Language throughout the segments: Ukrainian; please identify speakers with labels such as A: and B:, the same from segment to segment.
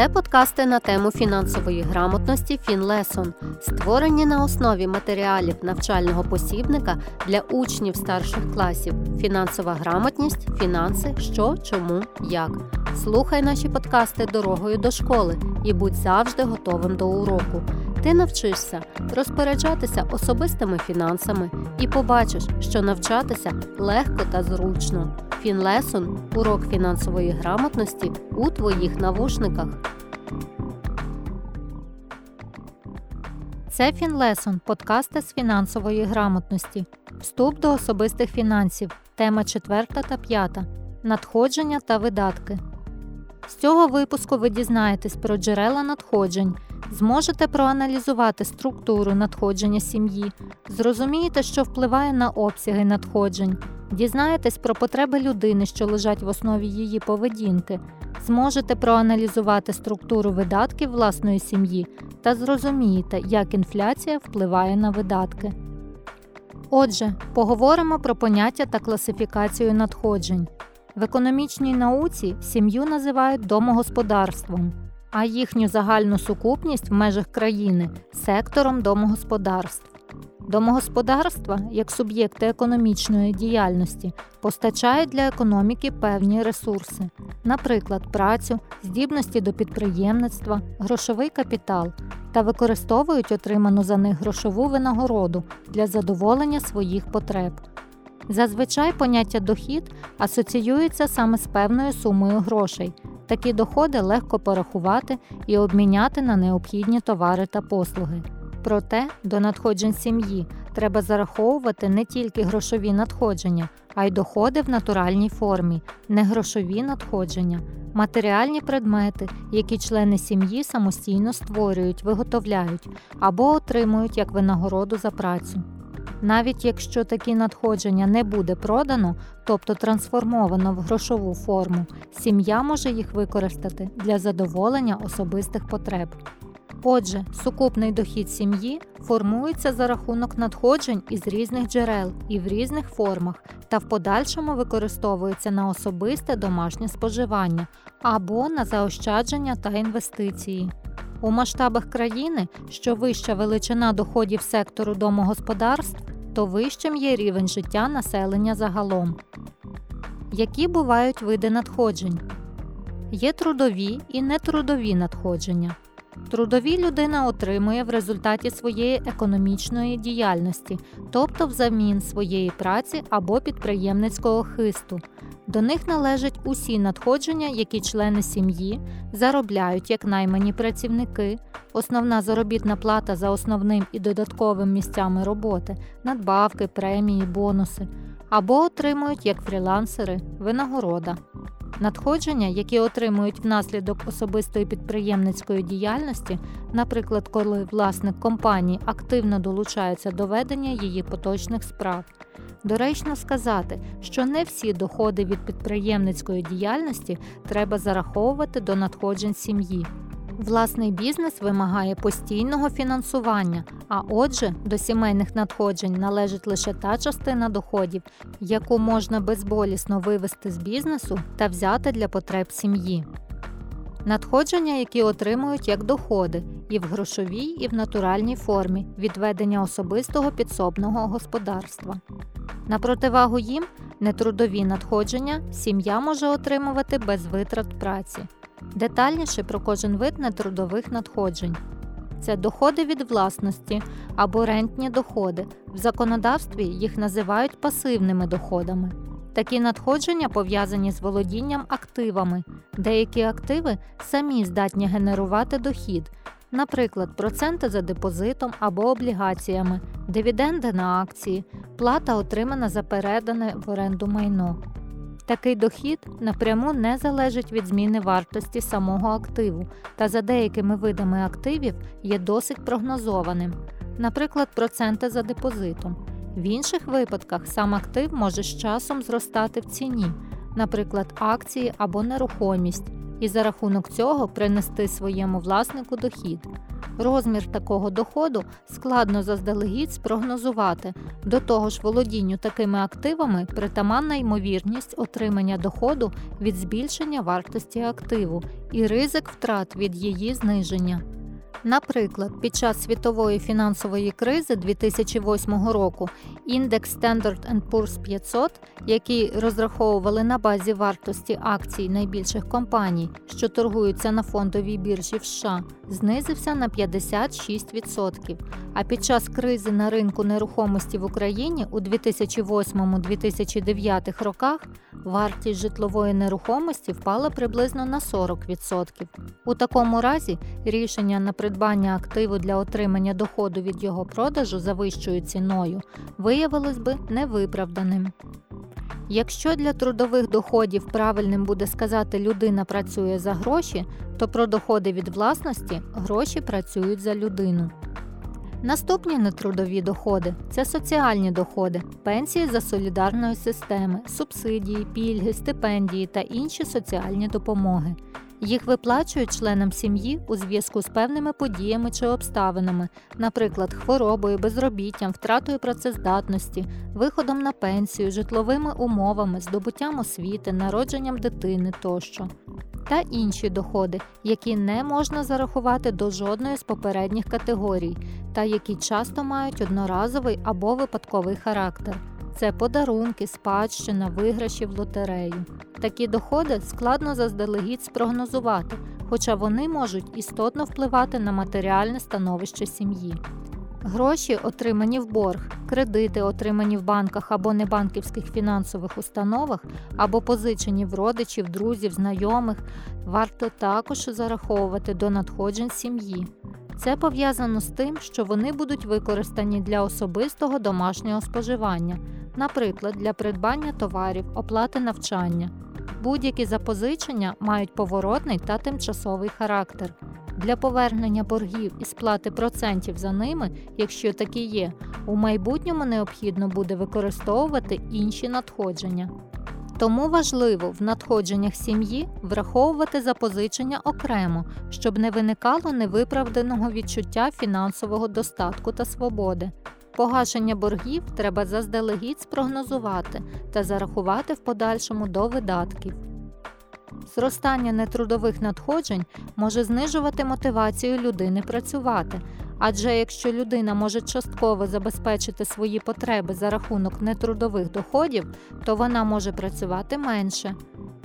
A: Це подкасти на тему фінансової грамотності Фінлесон, створені на основі матеріалів навчального посібника для учнів старших класів. Фінансова грамотність, фінанси, що, чому, як. Слухай наші подкасти дорогою до школи і будь завжди готовим до уроку. Ти навчишся розпоряджатися особистими фінансами і побачиш, що навчатися легко та зручно. Фінлесон урок фінансової грамотності у твоїх навушниках. Це Фінлесон подкасти з фінансової грамотності. Вступ до особистих фінансів. Тема 4 та 5. Надходження та видатки. З цього випуску ви дізнаєтесь про джерела надходжень, зможете проаналізувати структуру надходження сім'ї, зрозумієте, що впливає на обсяги надходжень, дізнаєтесь про потреби людини, що лежать в основі її поведінки, зможете проаналізувати структуру видатків власної сім'ї та зрозумієте, як інфляція впливає на видатки. Отже, поговоримо про поняття та класифікацію надходжень. В економічній науці сім'ю називають домогосподарством, а їхню загальну сукупність в межах країни сектором домогосподарств. Домогосподарства, як суб'єкти економічної діяльності, постачають для економіки певні ресурси, наприклад, працю, здібності до підприємництва, грошовий капітал та використовують отриману за них грошову винагороду для задоволення своїх потреб. Зазвичай поняття дохід асоціюється саме з певною сумою грошей. Такі доходи легко порахувати і обміняти на необхідні товари та послуги. Проте до надходжень сім'ї треба зараховувати не тільки грошові надходження, а й доходи в натуральній формі, не грошові надходження, матеріальні предмети, які члени сім'ї самостійно створюють, виготовляють або отримують як винагороду за працю. Навіть якщо такі надходження не буде продано, тобто трансформовано в грошову форму, сім'я може їх використати для задоволення особистих потреб. Отже, сукупний дохід сім'ї формується за рахунок надходжень із різних джерел і в різних формах та в подальшому використовується на особисте домашнє споживання або на заощадження та інвестиції. У масштабах країни, що вища величина доходів сектору домогосподарств, то вищим є рівень життя населення загалом. Які бувають види надходжень? Є трудові і нетрудові надходження. Трудові людина отримує в результаті своєї економічної діяльності, тобто взамін своєї праці або підприємницького хисту. До них належать усі надходження, які члени сім'ї заробляють як наймані працівники, основна заробітна плата за основним і додатковим місцями роботи, надбавки, премії, бонуси, або отримують як фрілансери винагорода. Надходження, які отримують внаслідок особистої підприємницької діяльності, наприклад, коли власник компанії активно долучається до ведення її поточних справ. Доречно сказати, що не всі доходи від підприємницької діяльності треба зараховувати до надходжень сім'ї. Власний бізнес вимагає постійного фінансування, а отже, до сімейних надходжень належить лише та частина доходів, яку можна безболісно вивести з бізнесу та взяти для потреб сім'ї. Надходження, які отримують як доходи, і в грошовій, і в натуральній формі від ведення особистого підсобного господарства. На противагу їм нетрудові надходження сім'я може отримувати без витрат праці. Детальніше про кожен вид нетрудових надходжень. Це доходи від власності або рентні доходи. В законодавстві їх називають пасивними доходами. Такі надходження пов'язані з володінням активами. Деякі активи самі здатні генерувати дохід, наприклад, проценти за депозитом або облігаціями, дивіденди на акції, плата отримана за передане в оренду майно. Такий дохід напряму не залежить від зміни вартості самого активу та за деякими видами активів є досить прогнозованим, наприклад, проценти за депозитом. В інших випадках сам актив може з часом зростати в ціні, наприклад, акції або нерухомість, і за рахунок цього принести своєму власнику дохід. Розмір такого доходу складно заздалегідь спрогнозувати. До того ж, володінню такими активами притаманна ймовірність отримання доходу від збільшення вартості активу і ризик втрат від її зниження. Наприклад, під час світової фінансової кризи 2008 року індекс Standard Poor's 500, який розраховували на базі вартості акцій найбільших компаній, що торгуються на фондовій біржі в США, знизився на 56%. А під час кризи на ринку нерухомості в Україні у 2008-2009 роках вартість житлової нерухомості впала приблизно на 40%. У такому разі рішення на придбання активу для отримання доходу від його продажу за вищою ціною виявилось би невиправданим. Якщо для трудових доходів правильним буде сказати людина працює за гроші, то про доходи від власності гроші працюють за людину. Наступні нетрудові доходи це соціальні доходи, пенсії за солідарної системи, субсидії, пільги, стипендії та інші соціальні допомоги. Їх виплачують членам сім'ї у зв'язку з певними подіями чи обставинами, наприклад, хворобою, безробіттям, втратою працездатності, виходом на пенсію, житловими умовами, здобуттям освіти, народженням дитини тощо. Та інші доходи, які не можна зарахувати до жодної з попередніх категорій, та які часто мають одноразовий або випадковий характер. Це подарунки, спадщина, виграші в лотерею. Такі доходи складно заздалегідь спрогнозувати, хоча вони можуть істотно впливати на матеріальне становище сім'ї. Гроші, отримані в борг, кредити, отримані в банках або небанківських фінансових установах, або позичені в родичів, друзів, знайомих, варто також зараховувати до надходжень сім'ї. Це пов'язано з тим, що вони будуть використані для особистого домашнього споживання, наприклад, для придбання товарів, оплати навчання. Будь-які запозичення мають поворотний та тимчасовий характер. Для повернення боргів і сплати процентів за ними, якщо такі є, у майбутньому необхідно буде використовувати інші надходження. Тому важливо в надходженнях сім'ї враховувати запозичення окремо, щоб не виникало невиправданого відчуття фінансового достатку та свободи. Погашення боргів треба заздалегідь спрогнозувати та зарахувати в подальшому до видатків. Зростання нетрудових надходжень може знижувати мотивацію людини працювати, адже якщо людина може частково забезпечити свої потреби за рахунок нетрудових доходів, то вона може працювати менше.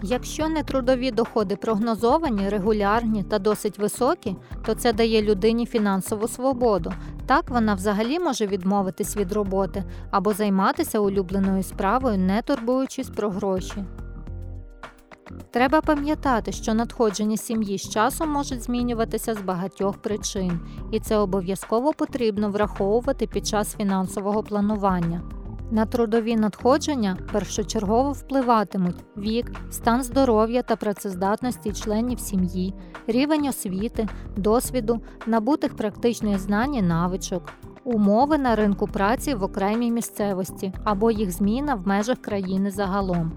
A: Якщо нетрудові доходи прогнозовані, регулярні та досить високі, то це дає людині фінансову свободу. Так вона взагалі може відмовитись від роботи або займатися улюбленою справою, не турбуючись про гроші. Треба пам'ятати, що надходження сім'ї з часом можуть змінюватися з багатьох причин, і це обов'язково потрібно враховувати під час фінансового планування. На трудові надходження першочергово впливатимуть вік, стан здоров'я та працездатності членів сім'ї, рівень освіти, досвіду, набутих практичних знань і навичок, умови на ринку праці в окремій місцевості або їх зміна в межах країни загалом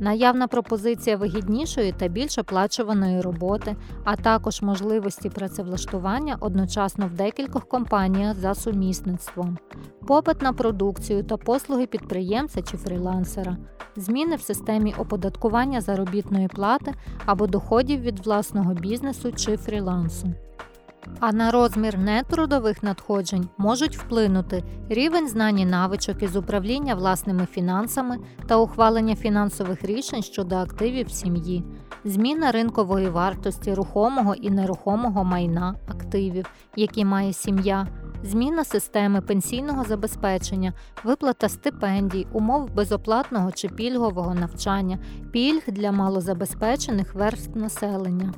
A: наявна пропозиція вигіднішої та більш оплачуваної роботи, а також можливості працевлаштування одночасно в декількох компаніях за сумісництвом, попит на продукцію та послуги підприємця чи фрілансера, зміни в системі оподаткування заробітної плати або доходів від власного бізнесу чи фрілансу. А на розмір нетрудових надходжень можуть вплинути рівень знань і навичок із управління власними фінансами та ухвалення фінансових рішень щодо активів сім'ї, зміна ринкової вартості рухомого і нерухомого майна активів, які має сім'я, зміна системи пенсійного забезпечення, виплата стипендій, умов безоплатного чи пільгового навчання, пільг для малозабезпечених верств населення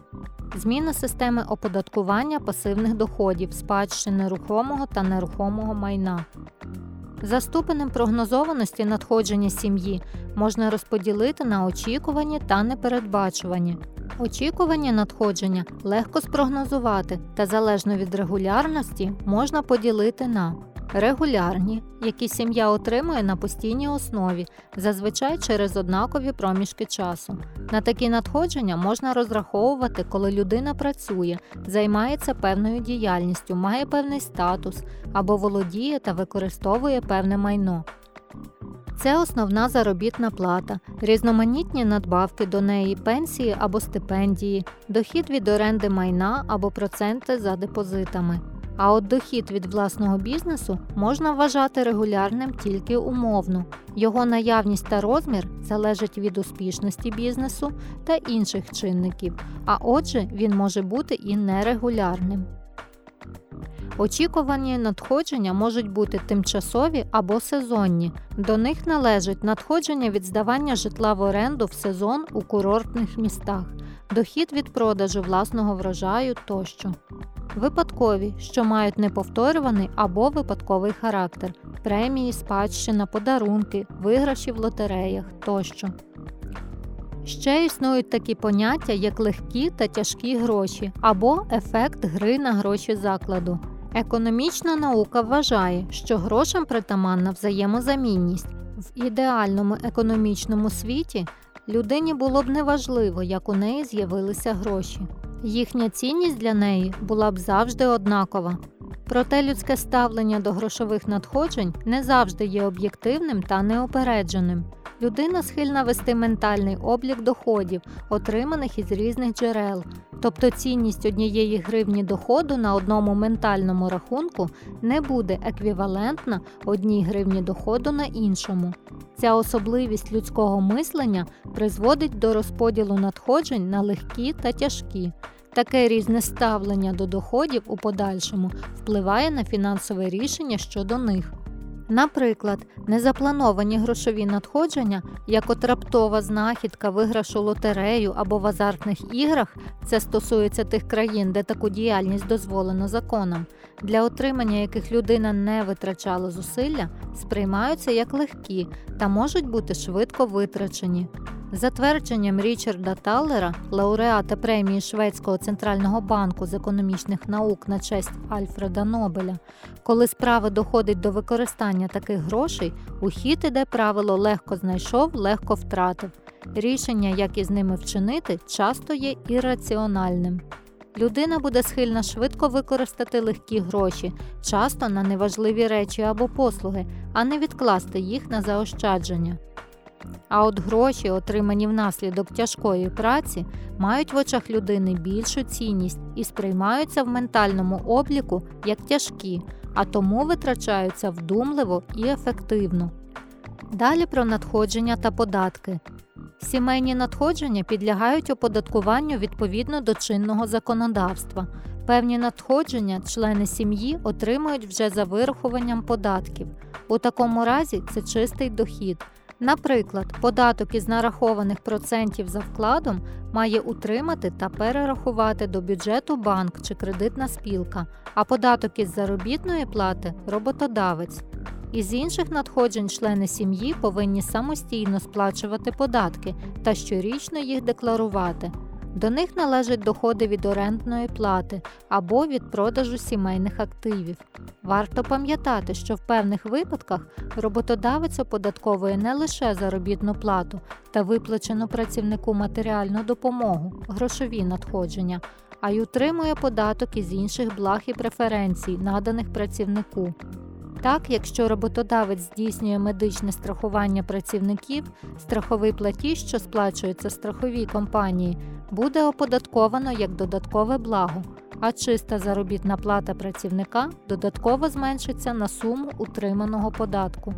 A: зміна системи оподаткування пасивних доходів, спадщини рухомого та нерухомого майна. За ступенем прогнозованості надходження сім'ї можна розподілити на очікувані та непередбачувані. Очікувані надходження легко спрогнозувати та залежно від регулярності можна поділити на регулярні, які сім'я отримує на постійній основі, зазвичай через однакові проміжки часу. На такі надходження можна розраховувати, коли людина працює, займається певною діяльністю, має певний статус або володіє та використовує певне майно. Це основна заробітна плата, різноманітні надбавки до неї, пенсії або стипендії, дохід від оренди майна або проценти за депозитами. А от дохід від власного бізнесу можна вважати регулярним тільки умовно. Його наявність та розмір залежать від успішності бізнесу та інших чинників, а отже, він може бути і нерегулярним. Очікувані надходження можуть бути тимчасові або сезонні. До них належать надходження від здавання житла в оренду в сезон у курортних містах, дохід від продажу власного врожаю тощо. Випадкові, що мають неповторюваний або випадковий характер, премії, спадщина, подарунки, виграші в лотереях тощо. Ще існують такі поняття, як легкі та тяжкі гроші або ефект гри на гроші закладу. Економічна наука вважає, що грошам притаманна взаємозамінність. В ідеальному економічному світі людині було б неважливо, як у неї з'явилися гроші. Їхня цінність для неї була б завжди однакова. Проте людське ставлення до грошових надходжень не завжди є об'єктивним та неопередженим. Людина схильна вести ментальний облік доходів, отриманих із різних джерел, тобто цінність однієї гривні доходу на одному ментальному рахунку не буде еквівалентна одній гривні доходу на іншому. Ця особливість людського мислення призводить до розподілу надходжень на легкі та тяжкі. Таке різне ставлення до доходів у подальшому впливає на фінансове рішення щодо них. Наприклад, незаплановані грошові надходження, як от раптова знахідка виграшу лотерею або в азартних іграх, це стосується тих країн, де таку діяльність дозволено законом, для отримання яких людина не витрачала зусилля, сприймаються як легкі та можуть бути швидко витрачені. За твердженням Річарда Таллера, лауреата премії Шведського центрального банку з економічних наук на честь Альфреда Нобеля, коли справа доходить до використання таких грошей, у хід іде правило легко знайшов, легко втратив. Рішення, як із ними вчинити, часто є ірраціональним. Людина буде схильна швидко використати легкі гроші, часто на неважливі речі або послуги, а не відкласти їх на заощадження. А от гроші, отримані внаслідок тяжкої праці, мають в очах людини більшу цінність і сприймаються в ментальному обліку як тяжкі, а тому витрачаються вдумливо і ефективно. Далі про надходження та податки. Сімейні надходження підлягають оподаткуванню відповідно до чинного законодавства. Певні надходження члени сім'ї отримують вже за вирахуванням податків. У такому разі це чистий дохід. Наприклад, податок із нарахованих процентів за вкладом має утримати та перерахувати до бюджету банк чи кредитна спілка, а податок із заробітної плати роботодавець. Із інших надходжень члени сім'ї повинні самостійно сплачувати податки та щорічно їх декларувати. До них належать доходи від орендної плати або від продажу сімейних активів. Варто пам'ятати, що в певних випадках роботодавець оподатковує не лише заробітну плату та виплачену працівнику матеріальну допомогу, грошові надходження, а й утримує податок із інших благ і преференцій, наданих працівнику. Так, якщо роботодавець здійснює медичне страхування працівників, страховий платіж, що сплачується страховій компанії, буде оподатковано як додаткове благо, а чиста заробітна плата працівника додатково зменшиться на суму утриманого податку.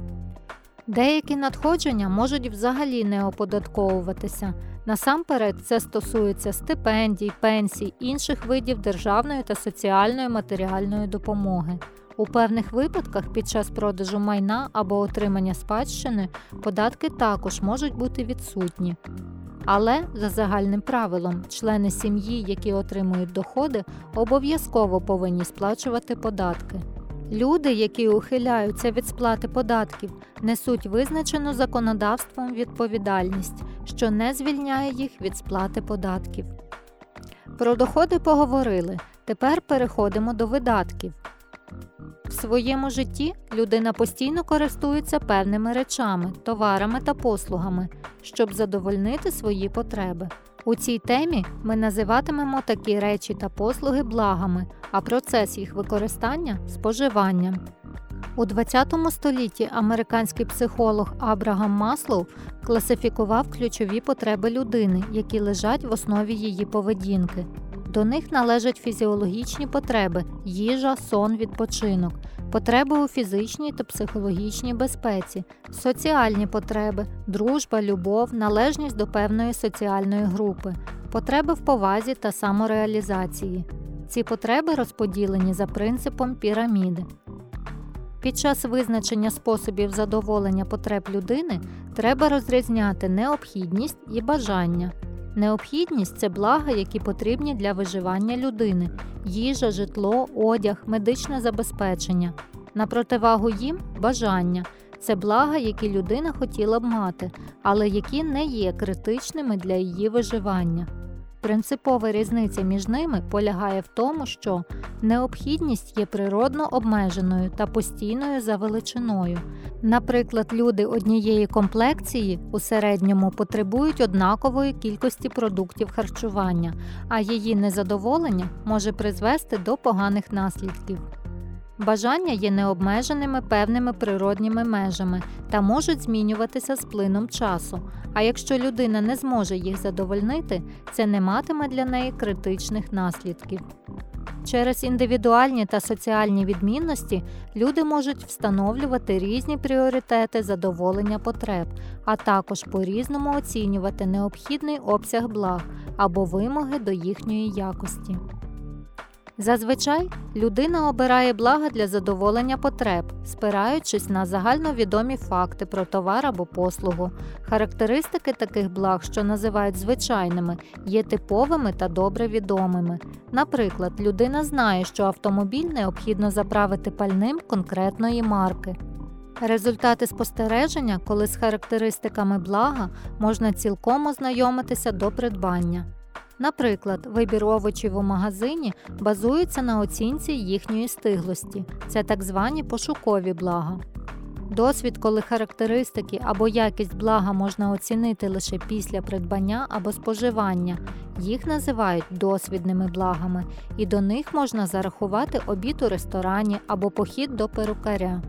A: Деякі надходження можуть взагалі не оподатковуватися. Насамперед, це стосується стипендій, пенсій, інших видів державної та соціальної матеріальної допомоги. У певних випадках під час продажу майна або отримання спадщини податки також можуть бути відсутні. Але за загальним правилом, члени сім'ї, які отримують доходи, обов'язково повинні сплачувати податки. Люди, які ухиляються від сплати податків, несуть визначену законодавством відповідальність, що не звільняє їх від сплати податків. Про доходи поговорили. Тепер переходимо до видатків. Своєму житті людина постійно користується певними речами, товарами та послугами, щоб задовольнити свої потреби. У цій темі ми називатимемо такі речі та послуги благами, а процес їх використання споживанням. У ХХ столітті американський психолог Абрагам Маслоу класифікував ключові потреби людини, які лежать в основі її поведінки. До них належать фізіологічні потреби, їжа, сон, відпочинок, потреби у фізичній та психологічній безпеці, соціальні потреби, дружба, любов, належність до певної соціальної групи, потреби в повазі та самореалізації. Ці потреби розподілені за принципом піраміди. Під час визначення способів задоволення потреб людини треба розрізняти необхідність і бажання. Необхідність це блага, які потрібні для виживання людини, їжа, житло, одяг, медичне забезпечення. На противагу їм бажання це блага, які людина хотіла б мати, але які не є критичними для її виживання. Принципова різниця між ними полягає в тому, що необхідність є природно обмеженою та постійною за величиною. Наприклад, люди однієї комплекції у середньому потребують однакової кількості продуктів харчування, а її незадоволення може призвести до поганих наслідків. Бажання є необмеженими певними природніми межами та можуть змінюватися з плином часу. А якщо людина не зможе їх задовольнити, це не матиме для неї критичних наслідків. Через індивідуальні та соціальні відмінності люди можуть встановлювати різні пріоритети задоволення потреб, а також по різному оцінювати необхідний обсяг благ або вимоги до їхньої якості. Зазвичай людина обирає блага для задоволення потреб, спираючись на загальновідомі факти про товар або послугу. Характеристики таких благ, що називають звичайними, є типовими та добре відомими. Наприклад, людина знає, що автомобіль необхідно заправити пальним конкретної марки. Результати спостереження, коли з характеристиками блага можна цілком ознайомитися до придбання. Наприклад, вибір овочів у магазині базується на оцінці їхньої стиглості, це так звані пошукові блага. Досвід, коли характеристики або якість блага можна оцінити лише після придбання або споживання, їх називають досвідними благами, і до них можна зарахувати обід у ресторані або похід до перукаря.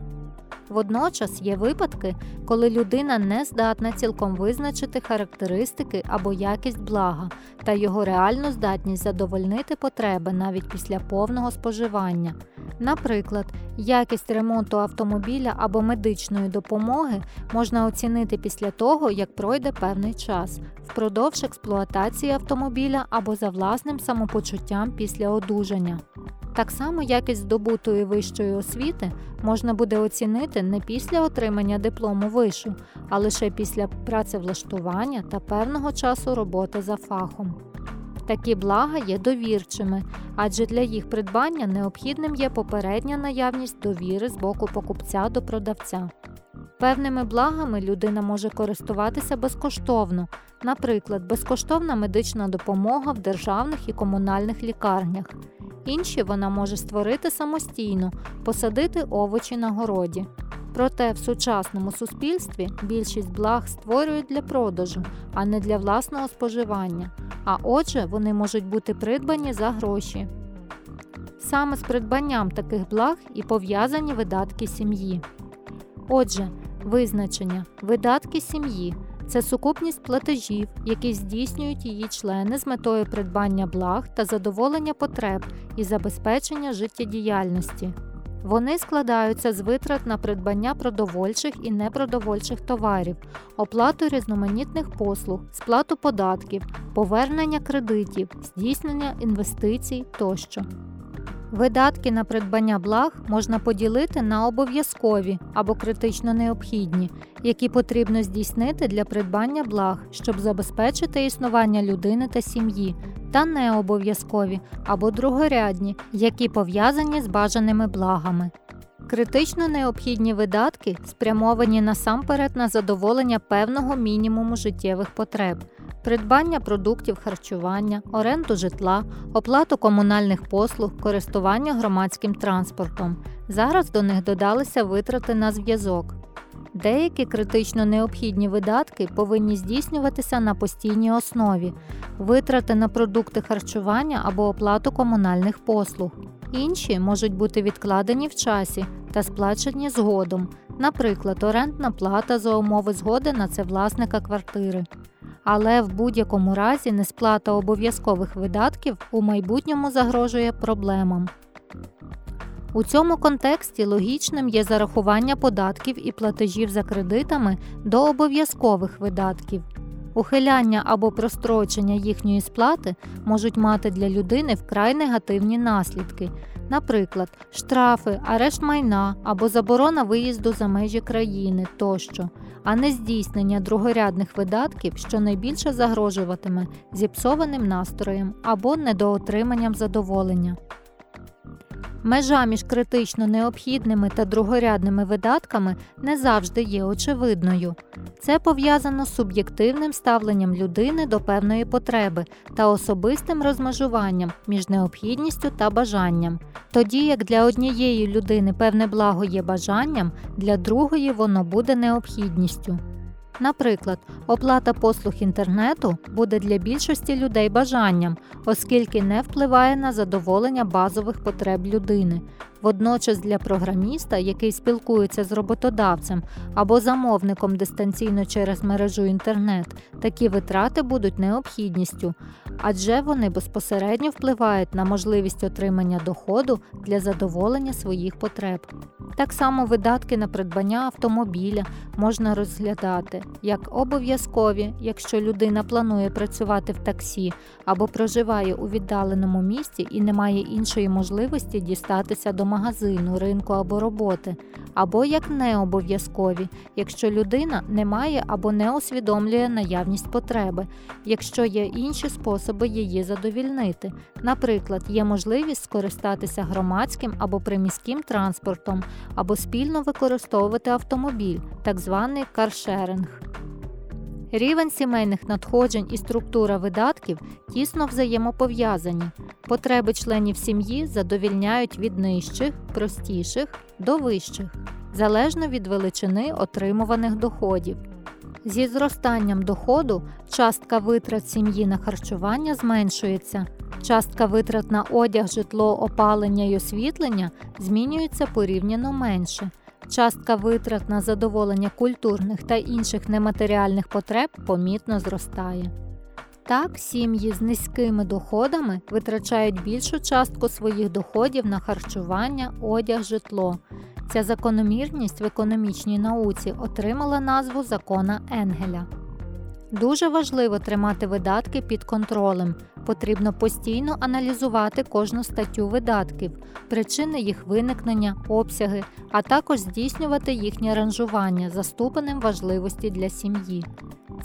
A: Водночас є випадки, коли людина не здатна цілком визначити характеристики або якість блага та його реальну здатність задовольнити потреби навіть після повного споживання. Наприклад, якість ремонту автомобіля або медичної допомоги можна оцінити після того, як пройде певний час, впродовж експлуатації автомобіля або за власним самопочуттям після одужання. Так само якість здобутої вищої освіти можна буде оцінити не після отримання диплому вишу, а лише після працевлаштування та певного часу роботи за фахом. Такі блага є довірчими, адже для їх придбання необхідним є попередня наявність довіри з боку покупця до продавця. Певними благами людина може користуватися безкоштовно, наприклад, безкоштовна медична допомога в державних і комунальних лікарнях. Інші вона може створити самостійно, посадити овочі на городі. Проте в сучасному суспільстві більшість благ створюють для продажу, а не для власного споживання. А отже, вони можуть бути придбані за гроші. Саме з придбанням таких благ і пов'язані видатки сім'ї. Отже, визначення видатки сім'ї це сукупність платежів, які здійснюють її члени з метою придбання благ та задоволення потреб і забезпечення життєдіяльності. Вони складаються з витрат на придбання продовольчих і непродовольчих товарів, оплату різноманітних послуг, сплату податків, повернення кредитів, здійснення інвестицій тощо. Видатки на придбання благ можна поділити на обов'язкові або критично необхідні, які потрібно здійснити для придбання благ, щоб забезпечити існування людини та сім'ї, та необов'язкові або другорядні, які пов'язані з бажаними благами. Критично необхідні видатки спрямовані насамперед на задоволення певного мінімуму життєвих потреб придбання продуктів харчування, оренду житла, оплату комунальних послуг, користування громадським транспортом. Зараз до них додалися витрати на зв'язок. Деякі критично необхідні видатки повинні здійснюватися на постійній основі, витрати на продукти харчування або оплату комунальних послуг. Інші можуть бути відкладені в часі та сплачені згодом, наприклад, орендна плата за умови згоди на це власника квартири. Але в будь-якому разі несплата обов'язкових видатків у майбутньому загрожує проблемам. У цьому контексті логічним є зарахування податків і платежів за кредитами до обов'язкових видатків. Ухиляння або прострочення їхньої сплати можуть мати для людини вкрай негативні наслідки, наприклад, штрафи, арешт майна або заборона виїзду за межі країни тощо, а не здійснення другорядних видатків, що найбільше загрожуватиме зіпсованим настроєм або недоотриманням задоволення. Межа між критично необхідними та другорядними видатками не завжди є очевидною. Це пов'язано з суб'єктивним ставленням людини до певної потреби та особистим розмежуванням між необхідністю та бажанням. Тоді як для однієї людини певне благо є бажанням, для другої воно буде необхідністю. Наприклад, оплата послуг інтернету буде для більшості людей бажанням, оскільки не впливає на задоволення базових потреб людини. Водночас для програміста, який спілкується з роботодавцем або замовником дистанційно через мережу інтернет, такі витрати будуть необхідністю, адже вони безпосередньо впливають на можливість отримання доходу для задоволення своїх потреб. Так само видатки на придбання автомобіля можна розглядати як обов'язкові, якщо людина планує працювати в таксі або проживає у віддаленому місті і не має іншої можливості дістатися до магазину, ринку або роботи, або як необов'язкові, якщо людина не має або не усвідомлює наявність потреби, якщо є інші способи її задовільнити. Наприклад, є можливість скористатися громадським або приміським транспортом, або спільно використовувати автомобіль, так званий каршеринг. Рівень сімейних надходжень і структура видатків тісно взаємопов'язані. Потреби членів сім'ї задовільняють від нижчих, простіших до вищих, залежно від величини отримуваних доходів. Зі зростанням доходу частка витрат сім'ї на харчування зменшується, частка витрат на одяг, житло, опалення й освітлення змінюється порівняно менше. Частка витрат на задоволення культурних та інших нематеріальних потреб помітно зростає. Так, сім'ї з низькими доходами витрачають більшу частку своїх доходів на харчування, одяг, житло. Ця закономірність в економічній науці отримала назву закона Енгеля. Дуже важливо тримати видатки під контролем. Потрібно постійно аналізувати кожну статтю видатків, причини їх виникнення, обсяги, а також здійснювати їхнє ранжування за ступенем важливості для сім'ї.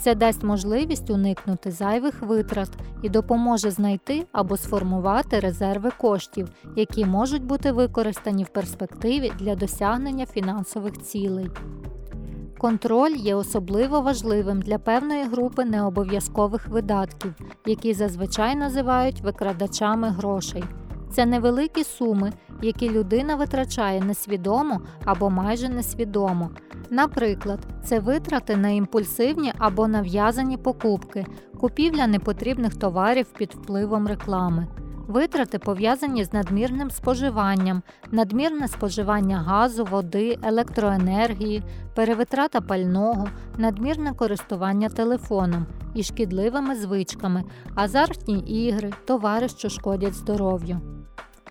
A: Це дасть можливість уникнути зайвих витрат і допоможе знайти або сформувати резерви коштів, які можуть бути використані в перспективі для досягнення фінансових цілей. Контроль є особливо важливим для певної групи необов'язкових видатків, які зазвичай називають викрадачами грошей. Це невеликі суми, які людина витрачає несвідомо або майже несвідомо. Наприклад, це витрати на імпульсивні або нав'язані покупки, купівля непотрібних товарів під впливом реклами. Витрати пов'язані з надмірним споживанням, надмірне споживання газу, води, електроенергії, перевитрата пального, надмірне користування телефоном і шкідливими звичками, азартні ігри, товари, що шкодять здоров'ю.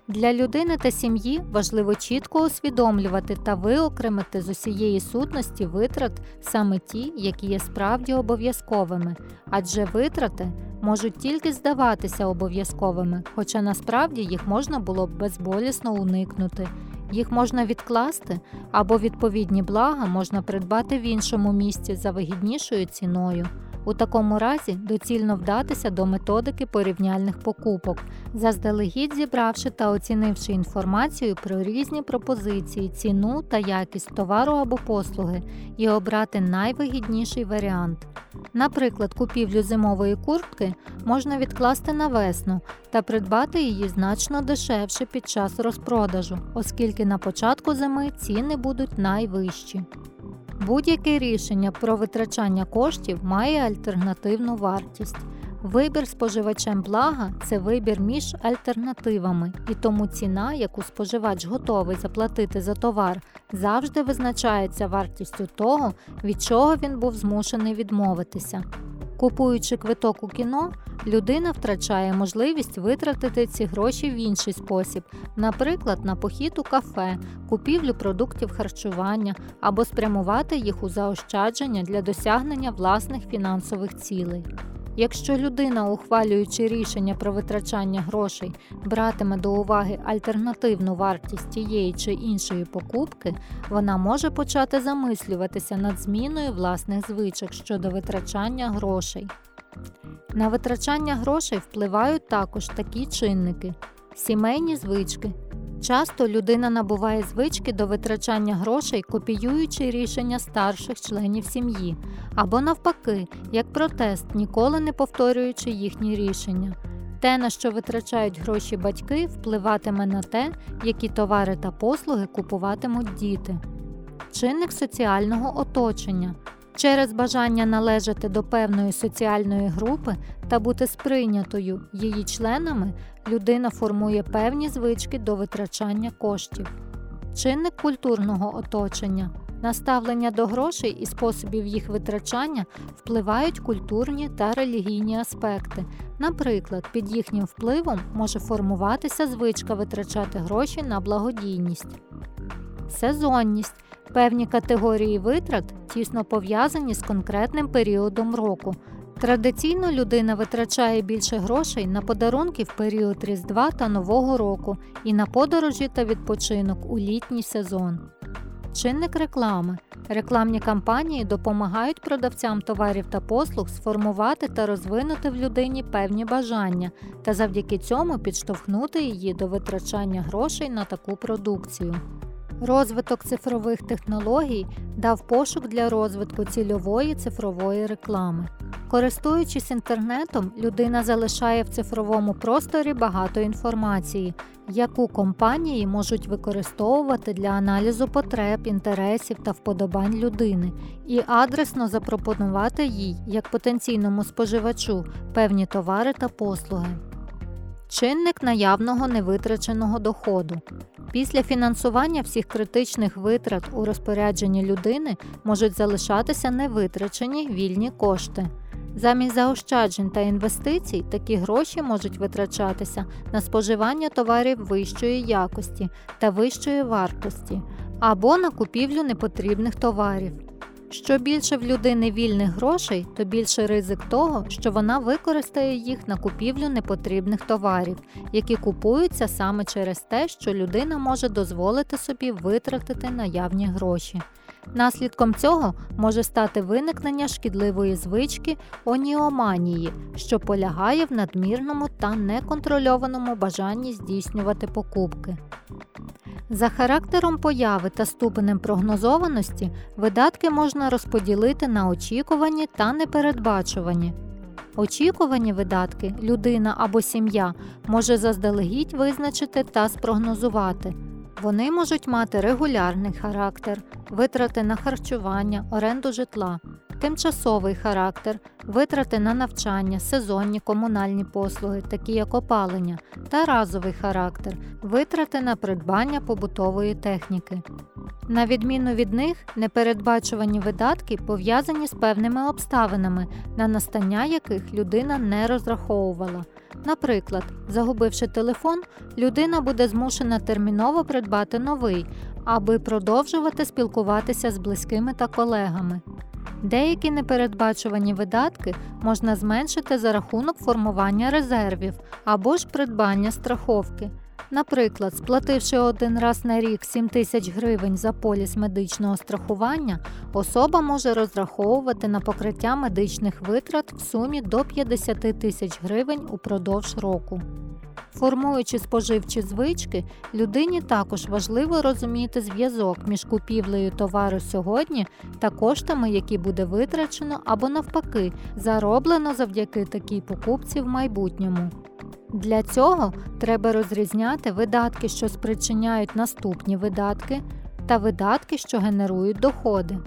A: Для людини та сім'ї важливо чітко усвідомлювати та виокремити з усієї сутності витрат саме ті, які є справді обов'язковими, адже витрати можуть тільки здаватися обов'язковими, хоча насправді їх можна було б безболісно уникнути. Їх можна відкласти або відповідні блага можна придбати в іншому місці за вигіднішою ціною. У такому разі доцільно вдатися до методики порівняльних покупок, заздалегідь зібравши та оцінивши інформацію про різні пропозиції, ціну та якість товару або послуги і обрати найвигідніший варіант. Наприклад, купівлю зимової куртки можна відкласти на весну та придбати її значно дешевше під час розпродажу, оскільки на початку зими ціни будуть найвищі. Будь-яке рішення про витрачання коштів має альтернативну вартість. Вибір споживачем блага це вибір між альтернативами, і тому ціна, яку споживач готовий заплатити за товар, завжди визначається вартістю того, від чого він був змушений відмовитися. Купуючи квиток у кіно, людина втрачає можливість витратити ці гроші в інший спосіб, наприклад, на похід у кафе, купівлю продуктів харчування або спрямувати їх у заощадження для досягнення власних фінансових цілей. Якщо людина, ухвалюючи рішення про витрачання грошей, братиме до уваги альтернативну вартість тієї чи іншої покупки, вона може почати замислюватися над зміною власних звичок щодо витрачання грошей. На витрачання грошей впливають також такі чинники: сімейні звички. Часто людина набуває звички до витрачання грошей, копіюючи рішення старших членів сім'ї, або навпаки, як протест, ніколи не повторюючи їхні рішення. Те, на що витрачають гроші батьки, впливатиме на те, які товари та послуги купуватимуть діти. Чинник соціального оточення. Через бажання належати до певної соціальної групи та бути сприйнятою її членами, людина формує певні звички до витрачання коштів. Чинник культурного оточення. Наставлення до грошей і способів їх витрачання впливають культурні та релігійні аспекти. Наприклад, під їхнім впливом може формуватися звичка витрачати гроші на благодійність. Сезонність. Певні категорії витрат тісно пов'язані з конкретним періодом року. Традиційно людина витрачає більше грошей на подарунки в період Різдва та Нового року і на подорожі та відпочинок у літній сезон. Чинник реклами. Рекламні кампанії допомагають продавцям товарів та послуг сформувати та розвинути в людині певні бажання та завдяки цьому підштовхнути її до витрачання грошей на таку продукцію. Розвиток цифрових технологій дав пошук для розвитку цільової цифрової реклами. Користуючись інтернетом, людина залишає в цифровому просторі багато інформації, яку компанії можуть використовувати для аналізу потреб, інтересів та вподобань людини, і адресно запропонувати їй як потенційному споживачу певні товари та послуги. Чинник наявного невитраченого доходу. Після фінансування всіх критичних витрат у розпорядженні людини можуть залишатися невитрачені вільні кошти. Замість заощаджень та інвестицій такі гроші можуть витрачатися на споживання товарів вищої якості та вищої вартості або на купівлю непотрібних товарів. Що більше в людини вільних грошей, то більше ризик того, що вона використає їх на купівлю непотрібних товарів, які купуються саме через те, що людина може дозволити собі витратити наявні гроші. Наслідком цього може стати виникнення шкідливої звички оніоманії, що полягає в надмірному та неконтрольованому бажанні здійснювати покупки. За характером появи та ступенем прогнозованості видатки можна розподілити на очікувані та непередбачувані. Очікувані видатки людина або сім'я може заздалегідь визначити та спрогнозувати. Вони можуть мати регулярний характер, витрати на харчування, оренду житла, тимчасовий характер, витрати на навчання, сезонні комунальні послуги, такі як опалення, та разовий характер, витрати на придбання побутової техніки. На відміну від них, непередбачувані видатки пов'язані з певними обставинами, на настання яких людина не розраховувала. Наприклад, загубивши телефон, людина буде змушена терміново придбати новий, аби продовжувати спілкуватися з близькими та колегами. Деякі непередбачувані видатки можна зменшити за рахунок формування резервів або ж придбання страховки. Наприклад, сплативши один раз на рік 7 тисяч гривень за поліс медичного страхування, особа може розраховувати на покриття медичних витрат в сумі до 50 тисяч гривень упродовж року. Формуючи споживчі звички, людині також важливо розуміти зв'язок між купівлею товару сьогодні та коштами, які буде витрачено або навпаки зароблено завдяки такій покупці в майбутньому. Для цього треба розрізняти видатки, що спричиняють наступні видатки, та видатки, що генерують доходи.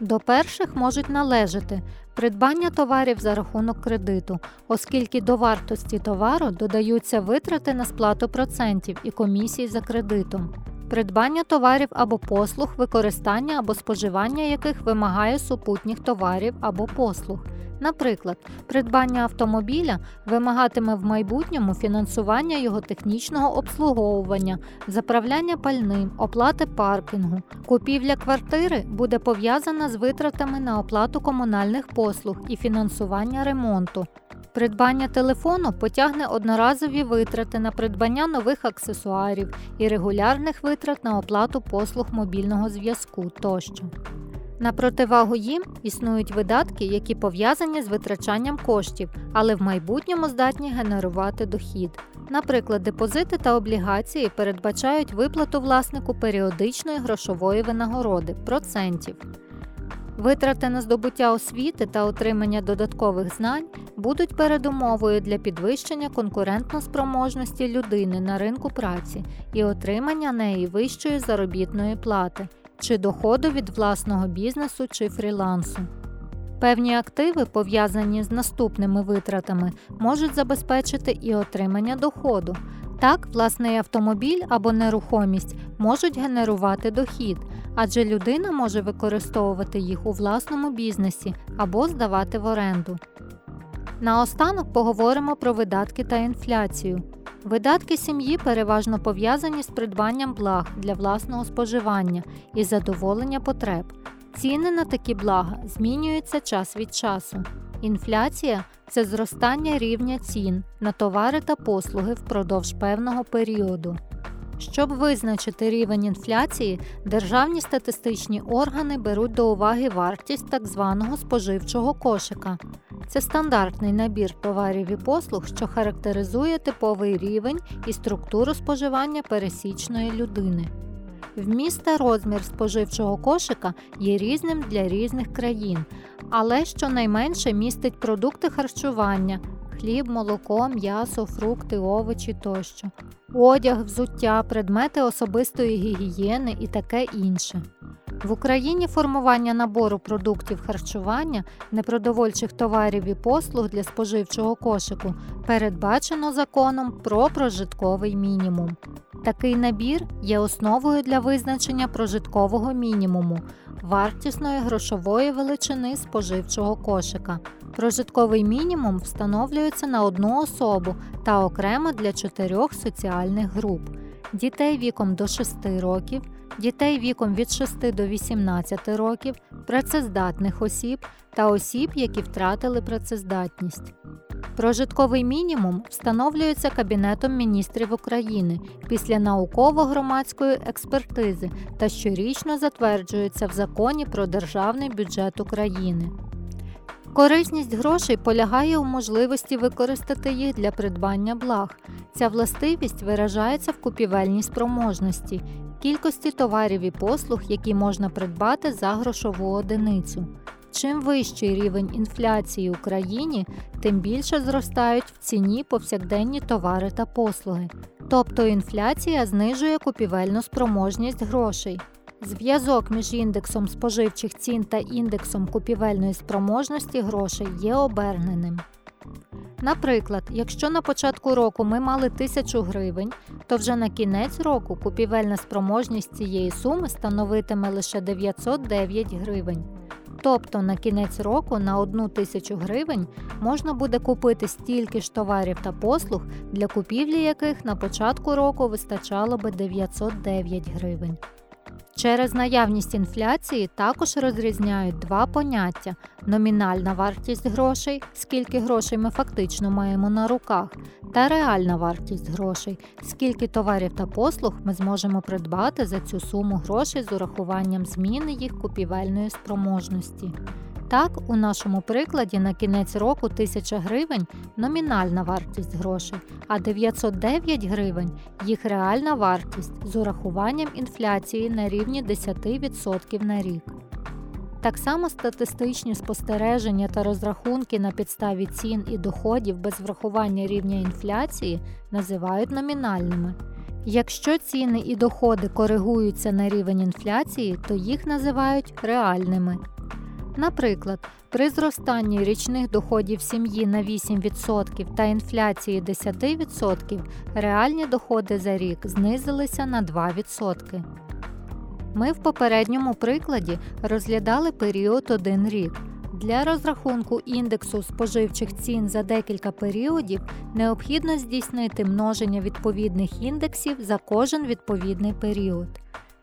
A: До перших можуть належати придбання товарів за рахунок кредиту, оскільки до вартості товару додаються витрати на сплату процентів і комісій за кредитом, придбання товарів або послуг, використання або споживання яких вимагає супутніх товарів або послуг. Наприклад, придбання автомобіля вимагатиме в майбутньому фінансування його технічного обслуговування, заправляння пальним, оплати паркінгу. Купівля квартири буде пов'язана з витратами на оплату комунальних послуг і фінансування ремонту. Придбання телефону потягне одноразові витрати на придбання нових аксесуарів і регулярних витрат на оплату послуг мобільного зв'язку тощо. На противагу їм існують видатки, які пов'язані з витрачанням коштів, але в майбутньому здатні генерувати дохід. Наприклад, депозити та облігації передбачають виплату власнику періодичної грошової винагороди процентів. Витрати на здобуття освіти та отримання додаткових знань будуть передумовою для підвищення конкурентноспроможності людини на ринку праці і отримання неї вищої заробітної плати чи доходу від власного бізнесу чи фрілансу. Певні активи, пов'язані з наступними витратами, можуть забезпечити і отримання доходу. Так, власний автомобіль або нерухомість можуть генерувати дохід, адже людина може використовувати їх у власному бізнесі або здавати в оренду. Наостанок поговоримо про видатки та інфляцію. Видатки сім'ї переважно пов'язані з придбанням благ для власного споживання і задоволення потреб. Ціни на такі блага змінюються час від часу. Інфляція це зростання рівня цін на товари та послуги впродовж певного періоду. Щоб визначити рівень інфляції, державні статистичні органи беруть до уваги вартість так званого споживчого кошика. Це стандартний набір товарів і послуг, що характеризує типовий рівень і структуру споживання пересічної людини. Вміст та розмір споживчого кошика є різним для різних країн, але щонайменше містить продукти харчування, хліб, молоко, м'ясо, фрукти, овочі тощо, одяг, взуття, предмети особистої гігієни і таке інше. В Україні формування набору продуктів харчування, непродовольчих товарів і послуг для споживчого кошику передбачено законом про прожитковий мінімум. Такий набір є основою для визначення прожиткового мінімуму, вартісної грошової величини споживчого кошика. Прожитковий мінімум встановлюється на одну особу та окремо для чотирьох соціальних груп: дітей віком до 6 років, дітей віком від 6 до 18 років, працездатних осіб та осіб, які втратили працездатність. Прожитковий мінімум встановлюється Кабінетом міністрів України після науково-громадської експертизи та щорічно затверджується в законі про державний бюджет України. Корисність грошей полягає у можливості використати їх для придбання благ. Ця властивість виражається в купівельній спроможності, кількості товарів і послуг, які можна придбати за грошову одиницю. Чим вищий рівень інфляції в країні, тим більше зростають в ціні повсякденні товари та послуги. Тобто інфляція знижує купівельну спроможність грошей. Зв'язок між індексом споживчих цін та індексом купівельної спроможності грошей є оберненим. Наприклад, якщо на початку року ми мали 1000 гривень, то вже на кінець року купівельна спроможність цієї суми становитиме лише 909 гривень. Тобто на кінець року на 1 тисячу гривень можна буде купити стільки ж товарів та послуг, для купівлі яких на початку року вистачало би 909 гривень. Через наявність інфляції також розрізняють два поняття: номінальна вартість грошей, скільки грошей ми фактично маємо на руках, та реальна вартість грошей, скільки товарів та послуг ми зможемо придбати за цю суму грошей з урахуванням зміни їх купівельної спроможності. Так, у нашому прикладі на кінець року 1000 гривень номінальна вартість грошей, а 909 гривень їх реальна вартість з урахуванням інфляції на рівні 10% на рік. Так само статистичні спостереження та розрахунки на підставі цін і доходів без врахування рівня інфляції називають номінальними. Якщо ціни і доходи коригуються на рівень інфляції, то їх називають реальними. Наприклад, при зростанні річних доходів сім'ї на 8% та інфляції 10%, реальні доходи за рік знизилися на 2%. Ми в попередньому прикладі розглядали період 1 рік. Для розрахунку індексу споживчих цін за декілька періодів необхідно здійснити множення відповідних індексів за кожен відповідний період.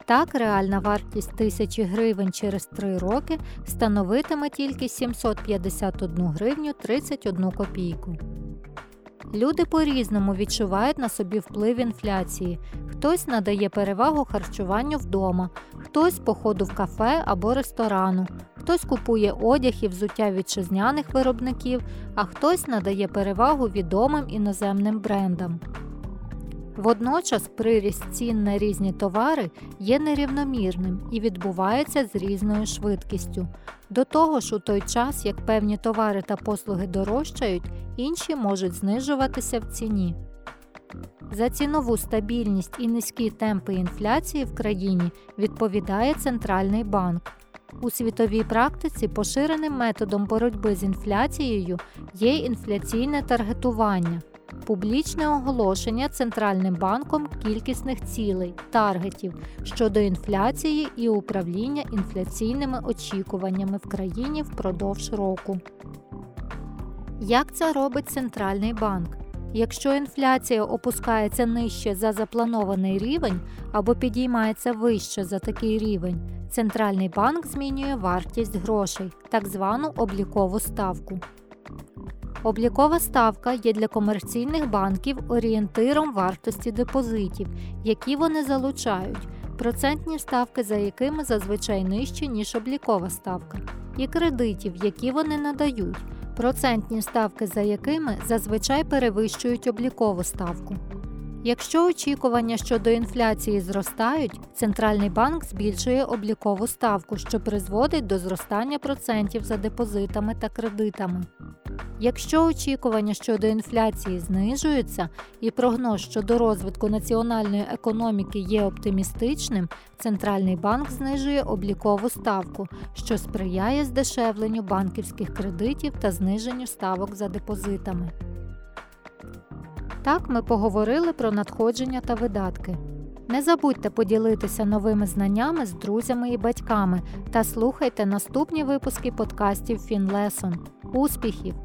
A: Так, реальна вартість тисячі гривень через 3 роки становитиме тільки 751 гривню 31 копійку. Люди по-різному відчувають на собі вплив інфляції. Хтось надає перевагу харчуванню вдома, хтось походу в кафе або ресторану, хтось купує одяг і взуття вітчизняних виробників, а хтось надає перевагу відомим іноземним брендам. Водночас приріст цін на різні товари є нерівномірним і відбувається з різною швидкістю. До того ж, у той час, як певні товари та послуги дорожчають, інші можуть знижуватися в ціні. За цінову стабільність і низькі темпи інфляції в країні відповідає Центральний банк. У світовій практиці поширеним методом боротьби з інфляцією є інфляційне таргетування публічне оголошення Центральним банком кількісних цілей, таргетів щодо інфляції і управління інфляційними очікуваннями в країні впродовж року. Як це робить Центральний банк? Якщо інфляція опускається нижче за запланований рівень або підіймається вище за такий рівень, Центральний банк змінює вартість грошей, так звану облікову ставку. Облікова ставка є для комерційних банків орієнтиром вартості депозитів, які вони залучають, процентні ставки за якими зазвичай нижчі, ніж облікова ставка, і кредитів, які вони надають, процентні ставки за якими зазвичай перевищують облікову ставку. Якщо очікування щодо інфляції зростають, центральний банк збільшує облікову ставку, що призводить до зростання процентів за депозитами та кредитами. Якщо очікування щодо інфляції знижуються і прогноз щодо розвитку національної економіки є оптимістичним, центральний банк знижує облікову ставку, що сприяє здешевленню банківських кредитів та зниженню ставок за депозитами. Так ми поговорили про надходження та видатки. Не забудьте поділитися новими знаннями з друзями і батьками та слухайте наступні випуски подкастів FinLesson. Успіхів!